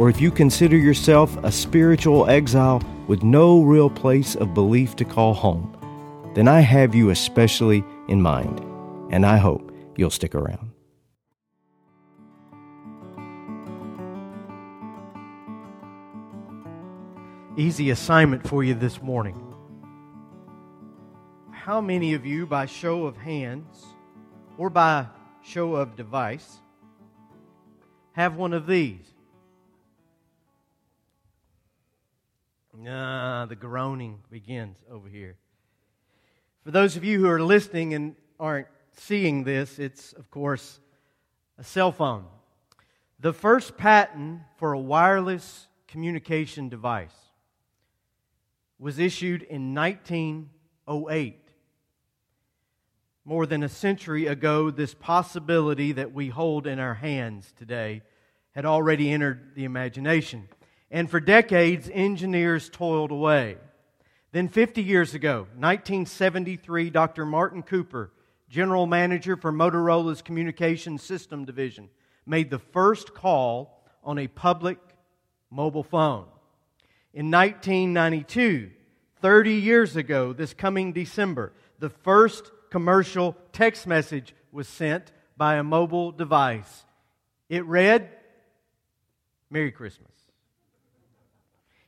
or if you consider yourself a spiritual exile with no real place of belief to call home, then I have you especially in mind, and I hope you'll stick around. Easy assignment for you this morning. How many of you, by show of hands or by show of device, have one of these? Ah, the groaning begins over here. For those of you who are listening and aren't seeing this, it's, of course, a cell phone. The first patent for a wireless communication device was issued in 1908. More than a century ago, this possibility that we hold in our hands today had already entered the imagination. And for decades, engineers toiled away. Then, 50 years ago, 1973, Dr. Martin Cooper, general manager for Motorola's Communication System Division, made the first call on a public mobile phone. In 1992, 30 years ago, this coming December, the first commercial text message was sent by a mobile device. It read, Merry Christmas.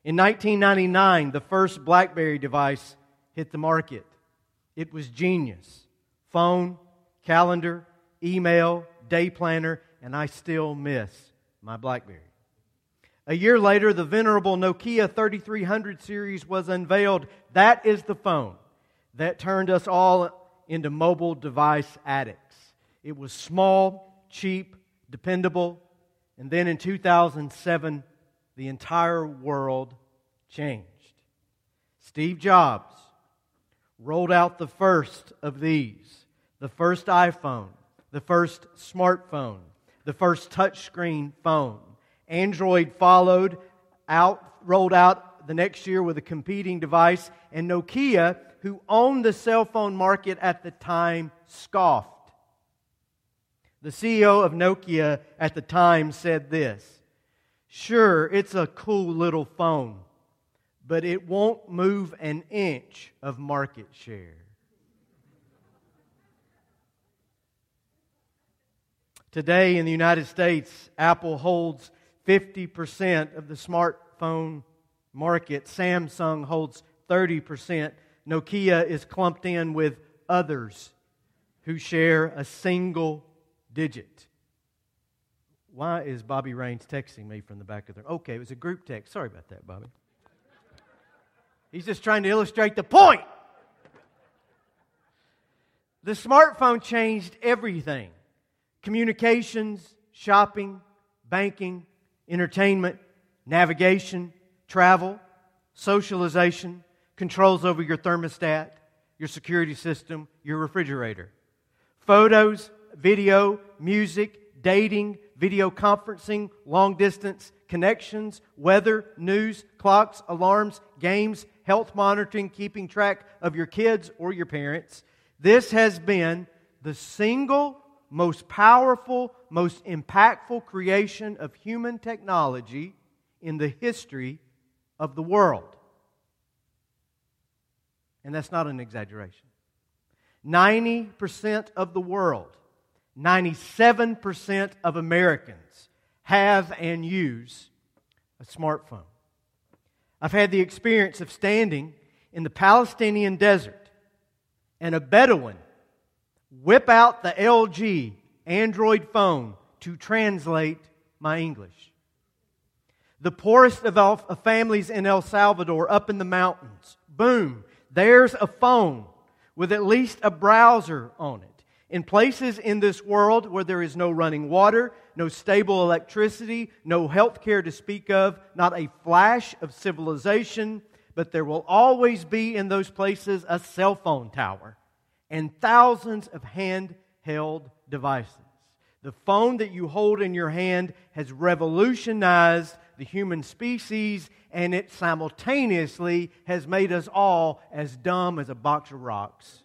In 1999, the first Blackberry device hit the market. It was genius. Phone, calendar, email, day planner, and I still miss my Blackberry. A year later, the venerable Nokia 3300 series was unveiled. That is the phone that turned us all into mobile device addicts. It was small, cheap, dependable, and then in 2007, the entire world changed. Steve Jobs rolled out the first of these the first iPhone, the first smartphone, the first touchscreen phone. Android followed out, rolled out the next year with a competing device, and Nokia, who owned the cell phone market at the time, scoffed. The CEO of Nokia at the time said this Sure, it's a cool little phone, but it won't move an inch of market share. Today in the United States, Apple holds 50% of the smartphone market, Samsung holds 30%. Nokia is clumped in with others who share a single digit. Why is Bobby Rains texting me from the back of the room? Okay, it was a group text. Sorry about that, Bobby. He's just trying to illustrate the point. The smartphone changed everything communications, shopping, banking, entertainment, navigation, travel, socialization, controls over your thermostat, your security system, your refrigerator. Photos, video, music, dating, video conferencing, long distance connections, weather, news, clocks, alarms, games, health monitoring, keeping track of your kids or your parents. This has been the single most powerful, most impactful creation of human technology in the history of the world. And that's not an exaggeration. 90% of the world, 97% of Americans have and use a smartphone. I've had the experience of standing in the Palestinian desert and a Bedouin whip out the LG Android phone to translate my English. The poorest of families in El Salvador, up in the mountains, boom, there's a phone with at least a browser on it. In places in this world where there is no running water, no stable electricity, no health care to speak of, not a flash of civilization, but there will always be in those places a cell phone tower and thousands of handheld devices. The phone that you hold in your hand has revolutionized the human species, and it simultaneously has made us all as dumb as a box of rocks.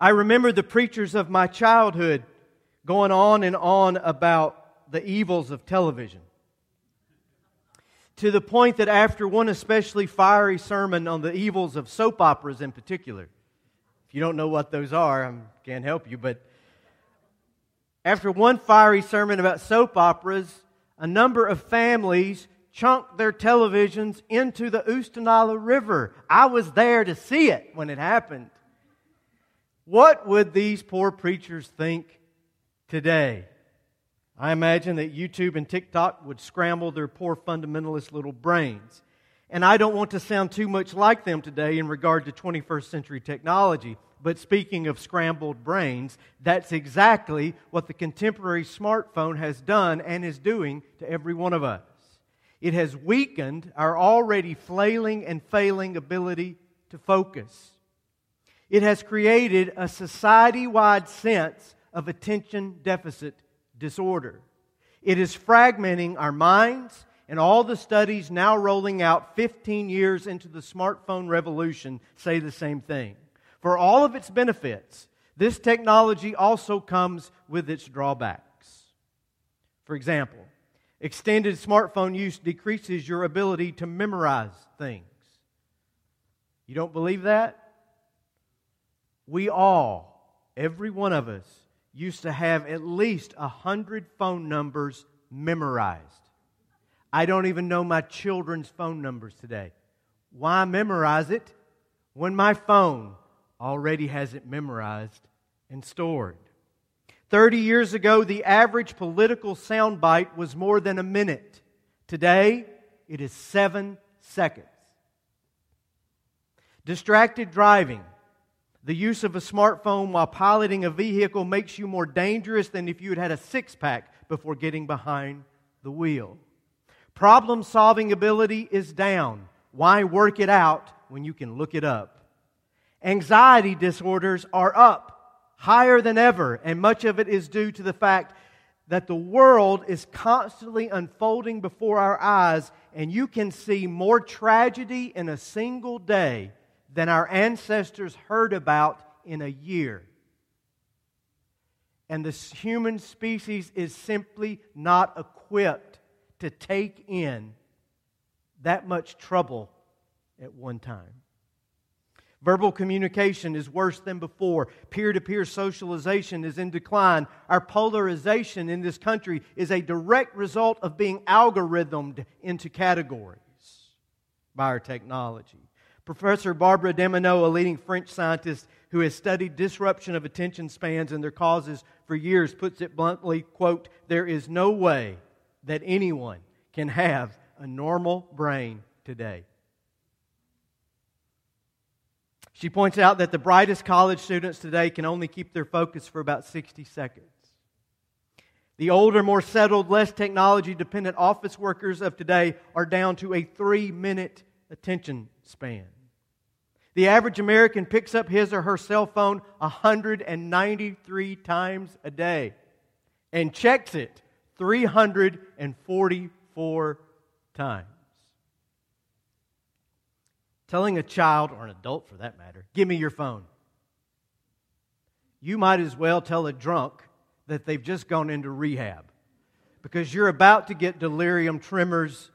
I remember the preachers of my childhood going on and on about the evils of television. To the point that after one especially fiery sermon on the evils of soap operas in particular, if you don't know what those are, I can't help you, but after one fiery sermon about soap operas, a number of families chunked their televisions into the Oostenaula River. I was there to see it when it happened. What would these poor preachers think today? I imagine that YouTube and TikTok would scramble their poor fundamentalist little brains. And I don't want to sound too much like them today in regard to 21st century technology. But speaking of scrambled brains, that's exactly what the contemporary smartphone has done and is doing to every one of us. It has weakened our already flailing and failing ability to focus. It has created a society wide sense of attention deficit disorder. It is fragmenting our minds, and all the studies now rolling out 15 years into the smartphone revolution say the same thing. For all of its benefits, this technology also comes with its drawbacks. For example, extended smartphone use decreases your ability to memorize things. You don't believe that? We all, every one of us, used to have at least a hundred phone numbers memorized. I don't even know my children's phone numbers today. Why memorize it when my phone already has it memorized and stored? 30 years ago, the average political soundbite was more than a minute. Today, it is seven seconds. Distracted driving the use of a smartphone while piloting a vehicle makes you more dangerous than if you had had a six pack before getting behind the wheel. Problem solving ability is down. Why work it out when you can look it up? Anxiety disorders are up, higher than ever, and much of it is due to the fact that the world is constantly unfolding before our eyes, and you can see more tragedy in a single day than our ancestors heard about in a year. And the human species is simply not equipped to take in that much trouble at one time. Verbal communication is worse than before. Peer to peer socialization is in decline. Our polarization in this country is a direct result of being algorithmed into categories by our technology. Professor Barbara Demonod, a leading French scientist who has studied disruption of attention spans and their causes for years, puts it bluntly, quote, there is no way that anyone can have a normal brain today. She points out that the brightest college students today can only keep their focus for about 60 seconds. The older, more settled, less technology dependent office workers of today are down to a three minute attention span. The average American picks up his or her cell phone 193 times a day and checks it 344 times. Telling a child, or an adult for that matter, give me your phone. You might as well tell a drunk that they've just gone into rehab because you're about to get delirium tremors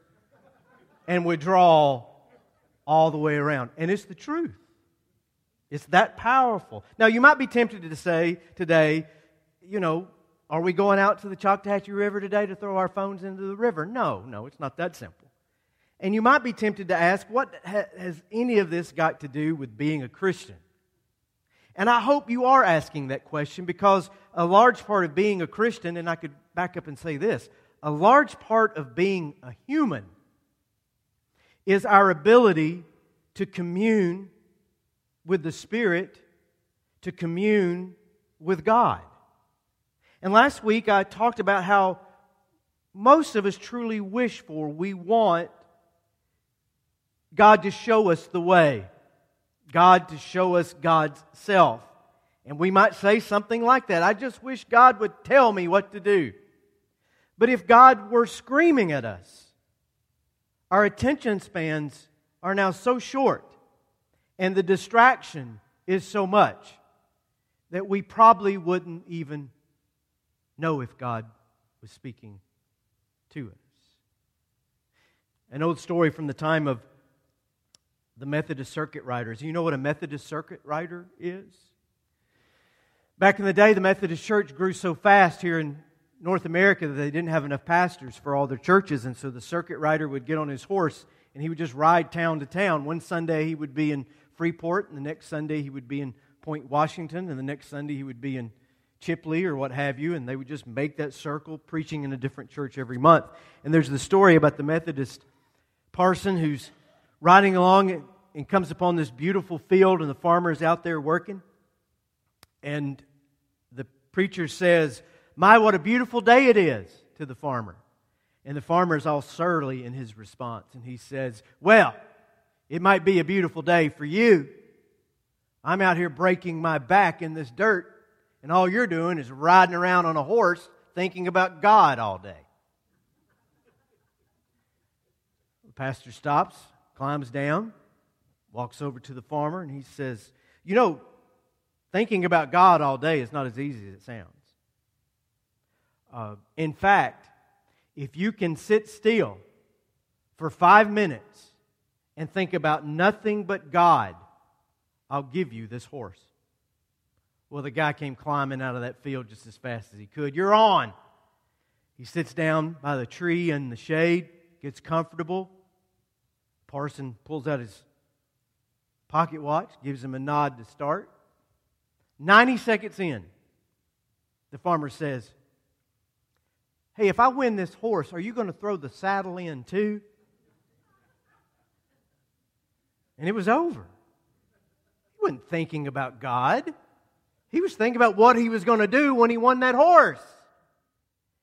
and withdrawal all the way around. And it's the truth. It's that powerful. Now, you might be tempted to say today, you know, are we going out to the Choctawhatchee River today to throw our phones into the river? No, no, it's not that simple. And you might be tempted to ask, what has any of this got to do with being a Christian? And I hope you are asking that question because a large part of being a Christian, and I could back up and say this a large part of being a human is our ability to commune with the Spirit to commune with God. And last week I talked about how most of us truly wish for, we want God to show us the way, God to show us God's self. And we might say something like that I just wish God would tell me what to do. But if God were screaming at us, our attention spans are now so short and the distraction is so much that we probably wouldn't even know if God was speaking to us. An old story from the time of the Methodist circuit riders. You know what a Methodist circuit rider is? Back in the day, the Methodist church grew so fast here in North America that they didn't have enough pastors for all their churches, and so the circuit rider would get on his horse and he would just ride town to town. One Sunday he would be in Freeport, and the next Sunday he would be in Point Washington, and the next Sunday he would be in Chipley or what have you, and they would just make that circle, preaching in a different church every month. And there's the story about the Methodist parson who's riding along and comes upon this beautiful field, and the farmer is out there working. And the preacher says, My, what a beautiful day it is to the farmer. And the farmer is all surly in his response, and he says, Well, it might be a beautiful day for you. I'm out here breaking my back in this dirt, and all you're doing is riding around on a horse thinking about God all day. The pastor stops, climbs down, walks over to the farmer, and he says, You know, thinking about God all day is not as easy as it sounds. Uh, in fact, if you can sit still for five minutes and think about nothing but God, I'll give you this horse. Well, the guy came climbing out of that field just as fast as he could. You're on. He sits down by the tree in the shade, gets comfortable. Parson pulls out his pocket watch, gives him a nod to start. 90 seconds in, the farmer says, Hey, if I win this horse, are you going to throw the saddle in too? And it was over. He wasn't thinking about God. He was thinking about what he was going to do when he won that horse.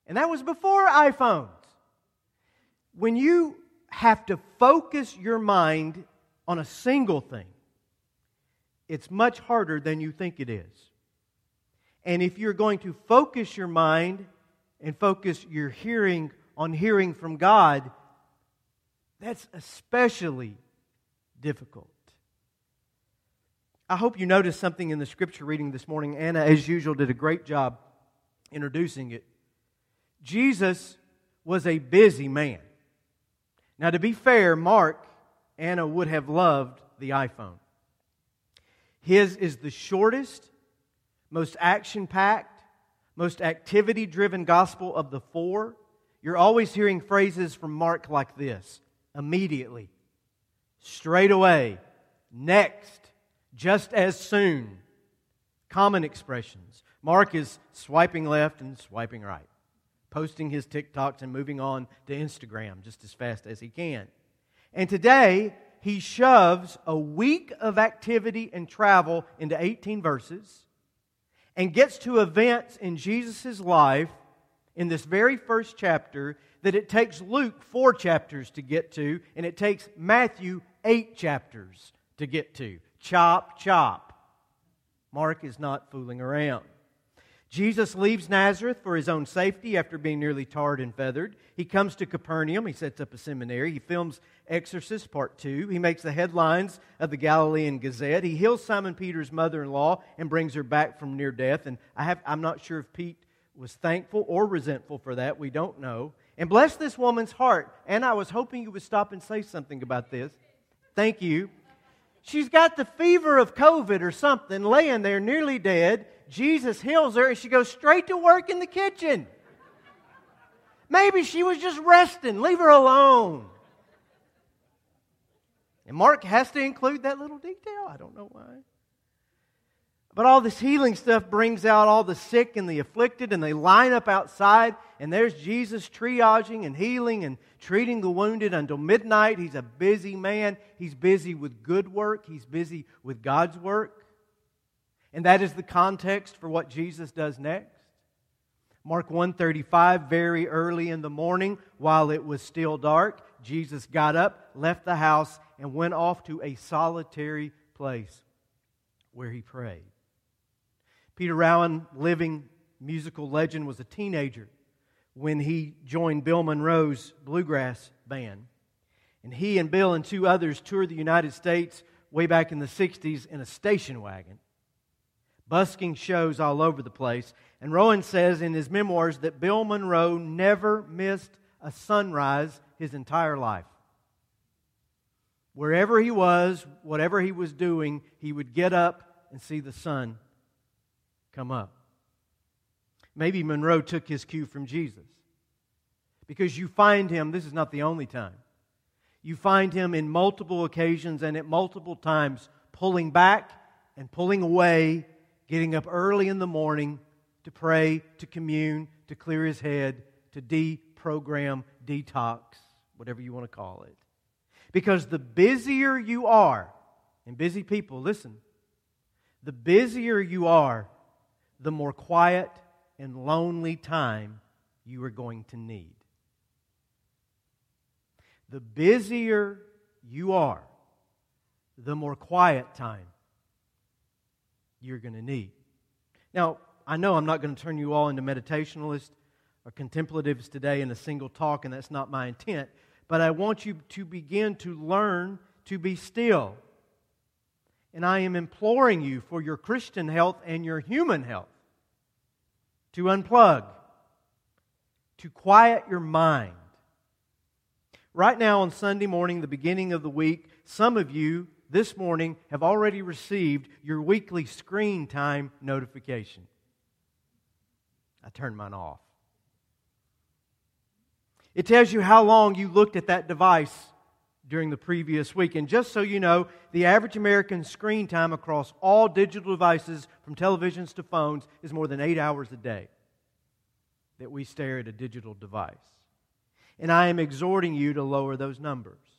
And that was before iPhones. When you have to focus your mind on a single thing, it's much harder than you think it is. And if you're going to focus your mind and focus your hearing on hearing from God, that's especially difficult. I hope you noticed something in the scripture reading this morning. Anna, as usual, did a great job introducing it. Jesus was a busy man. Now, to be fair, Mark, Anna would have loved the iPhone. His is the shortest, most action packed, most activity driven gospel of the four. You're always hearing phrases from Mark like this immediately, straight away, next, just as soon. Common expressions. Mark is swiping left and swiping right, posting his TikToks and moving on to Instagram just as fast as he can. And today, he shoves a week of activity and travel into 18 verses and gets to events in Jesus' life in this very first chapter that it takes Luke four chapters to get to, and it takes Matthew eight chapters to get to. Chop, chop. Mark is not fooling around. Jesus leaves Nazareth for his own safety after being nearly tarred and feathered. He comes to Capernaum. He sets up a seminary. He films Exorcist Part 2. He makes the headlines of the Galilean Gazette. He heals Simon Peter's mother in law and brings her back from near death. And I have, I'm not sure if Pete was thankful or resentful for that. We don't know. And bless this woman's heart. And I was hoping you would stop and say something about this. Thank you. She's got the fever of COVID or something, laying there nearly dead. Jesus heals her, and she goes straight to work in the kitchen. Maybe she was just resting. Leave her alone. And Mark has to include that little detail. I don't know why. But all this healing stuff brings out all the sick and the afflicted, and they line up outside, and there's Jesus triaging and healing and treating the wounded until midnight. He's a busy man. He's busy with good work, he's busy with God's work. And that is the context for what Jesus does next. Mark 135 very early in the morning while it was still dark Jesus got up left the house and went off to a solitary place where he prayed. Peter Rowan living musical legend was a teenager when he joined Bill Monroe's bluegrass band. And he and Bill and two others toured the United States way back in the 60s in a station wagon busking shows all over the place. And Rowan says in his memoirs that Bill Monroe never missed a sunrise his entire life. Wherever he was, whatever he was doing, he would get up and see the sun come up. Maybe Monroe took his cue from Jesus. Because you find him, this is not the only time, you find him in multiple occasions and at multiple times pulling back and pulling away getting up early in the morning to pray, to commune, to clear his head, to deprogram, detox, whatever you want to call it. Because the busier you are, and busy people, listen, the busier you are, the more quiet and lonely time you are going to need. The busier you are, the more quiet time you're going to need. Now, I know I'm not going to turn you all into meditationalists or contemplatives today in a single talk, and that's not my intent, but I want you to begin to learn to be still. And I am imploring you for your Christian health and your human health to unplug, to quiet your mind. Right now on Sunday morning, the beginning of the week, some of you this morning have already received your weekly screen time notification. I turned mine off. It tells you how long you looked at that device during the previous week. And just so you know, the average American screen time across all digital devices, from televisions to phones, is more than eight hours a day that we stare at a digital device. And I am exhorting you to lower those numbers.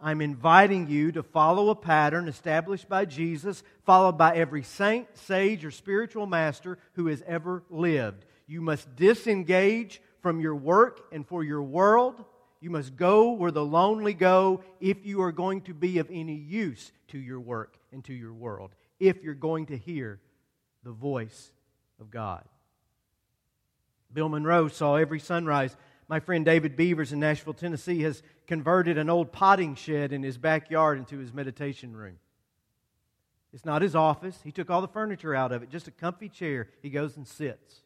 I'm inviting you to follow a pattern established by Jesus, followed by every saint, sage, or spiritual master who has ever lived. You must disengage from your work and for your world. You must go where the lonely go if you are going to be of any use to your work and to your world, if you're going to hear the voice of God. Bill Monroe saw every sunrise my friend David Beavers in Nashville, Tennessee, has converted an old potting shed in his backyard into his meditation room. It's not his office. He took all the furniture out of it, just a comfy chair. He goes and sits.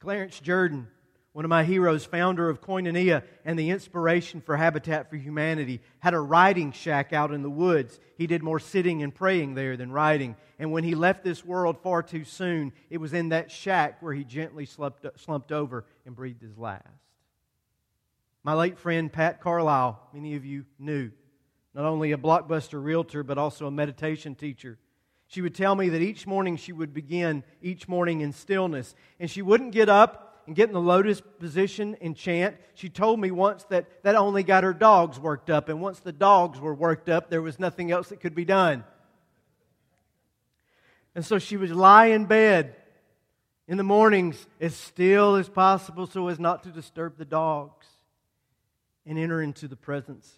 Clarence Jordan one of my heroes, founder of Koinonia and the inspiration for Habitat for Humanity, had a writing shack out in the woods. He did more sitting and praying there than writing. And when he left this world far too soon, it was in that shack where he gently slumped, slumped over and breathed his last. My late friend Pat Carlisle, many of you knew, not only a blockbuster realtor, but also a meditation teacher. She would tell me that each morning she would begin each morning in stillness, and she wouldn't get up and get in the lotus position and chant. She told me once that that only got her dogs worked up, and once the dogs were worked up, there was nothing else that could be done. And so she would lie in bed in the mornings as still as possible so as not to disturb the dogs and enter into the presence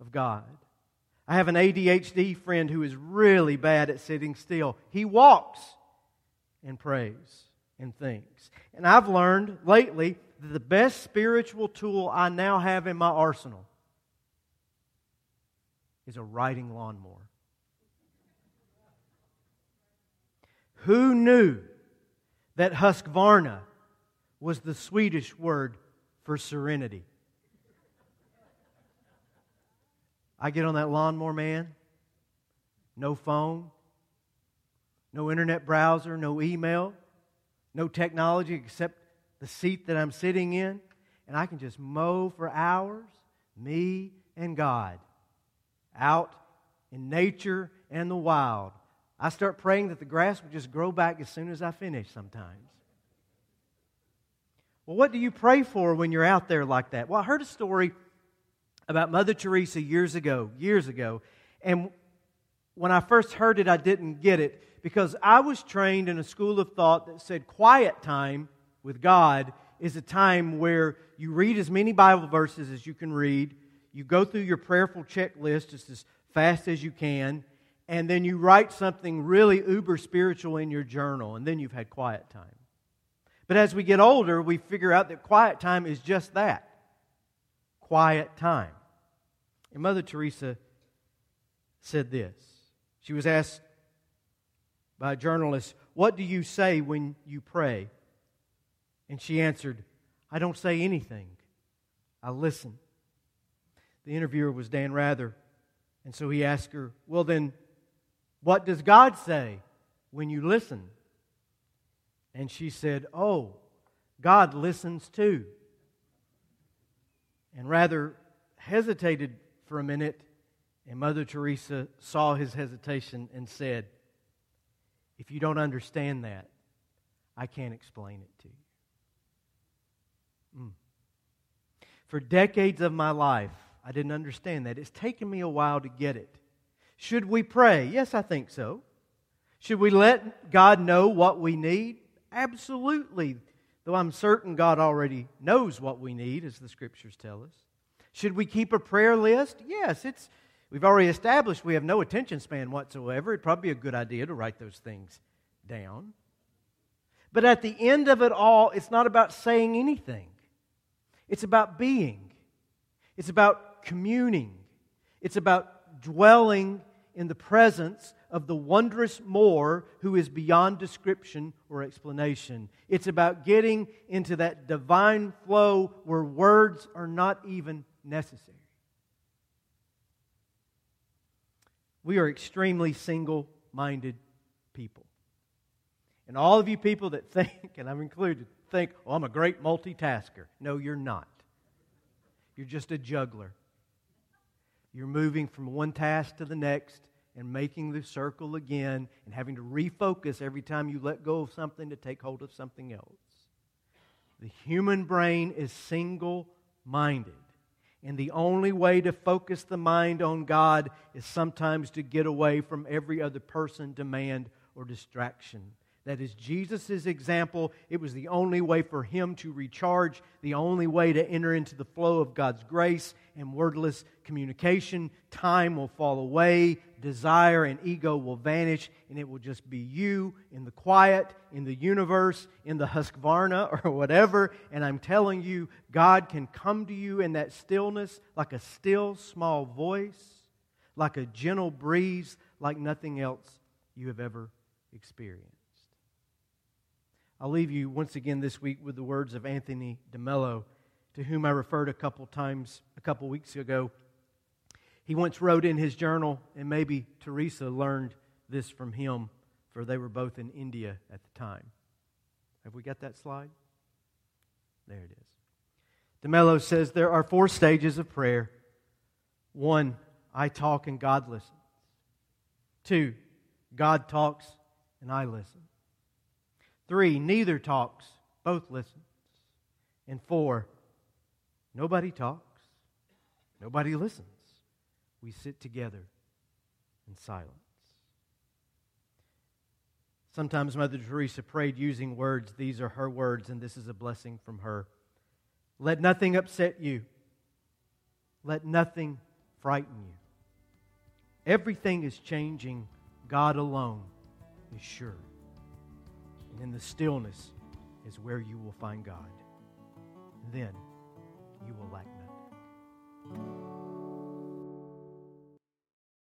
of God. I have an ADHD friend who is really bad at sitting still. He walks and prays and things. And I've learned lately that the best spiritual tool I now have in my arsenal is a riding lawnmower. Who knew that Husqvarna was the Swedish word for serenity? I get on that lawnmower, man. No phone, no internet browser, no email no technology except the seat that I'm sitting in, and I can just mow for hours, me and God, out in nature and the wild, I start praying that the grass will just grow back as soon as I finish sometimes. Well, what do you pray for when you're out there like that? Well, I heard a story about Mother Teresa years ago, years ago. And when I first heard it, I didn't get it because I was trained in a school of thought that said quiet time with God is a time where you read as many Bible verses as you can read, you go through your prayerful checklist just as fast as you can, and then you write something really uber spiritual in your journal, and then you've had quiet time. But as we get older, we figure out that quiet time is just that quiet time. And Mother Teresa said this. She was asked by a journalist, What do you say when you pray? And she answered, I don't say anything. I listen. The interviewer was Dan Rather. And so he asked her, Well, then, what does God say when you listen? And she said, Oh, God listens too. And Rather hesitated for a minute, and Mother Teresa saw his hesitation and said, If you don't understand that, I can't explain it to you. Mm. For decades of my life, I didn't understand that. It's taken me a while to get it. Should we pray? Yes, I think so. Should we let God know what we need? Absolutely. Though I'm certain God already knows what we need, as the scriptures tell us. Should we keep a prayer list? Yes, it's we've already established we have no attention span whatsoever. It'd probably be a good idea to write those things down. But at the end of it all, it's not about saying anything. It's about being. It's about communing. It's about dwelling in the presence of the wondrous more who is beyond description or explanation. It's about getting into that divine flow where words are not even necessary. We are extremely single minded people. And all of you people that think, and I'm included, think, oh, I'm a great multitasker. No, you're not. You're just a juggler. You're moving from one task to the next and making the circle again and having to refocus every time you let go of something to take hold of something else. The human brain is single minded. And the only way to focus the mind on God is sometimes to get away from every other person, demand, or distraction. That is Jesus' example. It was the only way for him to recharge, the only way to enter into the flow of God's grace and wordless communication. Time will fall away, desire and ego will vanish, and it will just be you in the quiet, in the universe, in the Husqvarna or whatever. And I'm telling you, God can come to you in that stillness like a still small voice, like a gentle breeze, like nothing else you have ever experienced. I'll leave you once again this week with the words of Anthony DeMello, to whom I referred a couple times a couple weeks ago. He once wrote in his journal, and maybe Teresa learned this from him, for they were both in India at the time. Have we got that slide? There it is. DeMello says there are four stages of prayer. One, I talk and God listens. Two, God talks and I listen. Three, neither talks, both listens. And four, nobody talks, nobody listens. We sit together in silence. Sometimes Mother Teresa prayed using words. These are her words, and this is a blessing from her. Let nothing upset you. Let nothing frighten you. Everything is changing. God alone is sure. And in the stillness is where you will find God. Then you will lack nothing.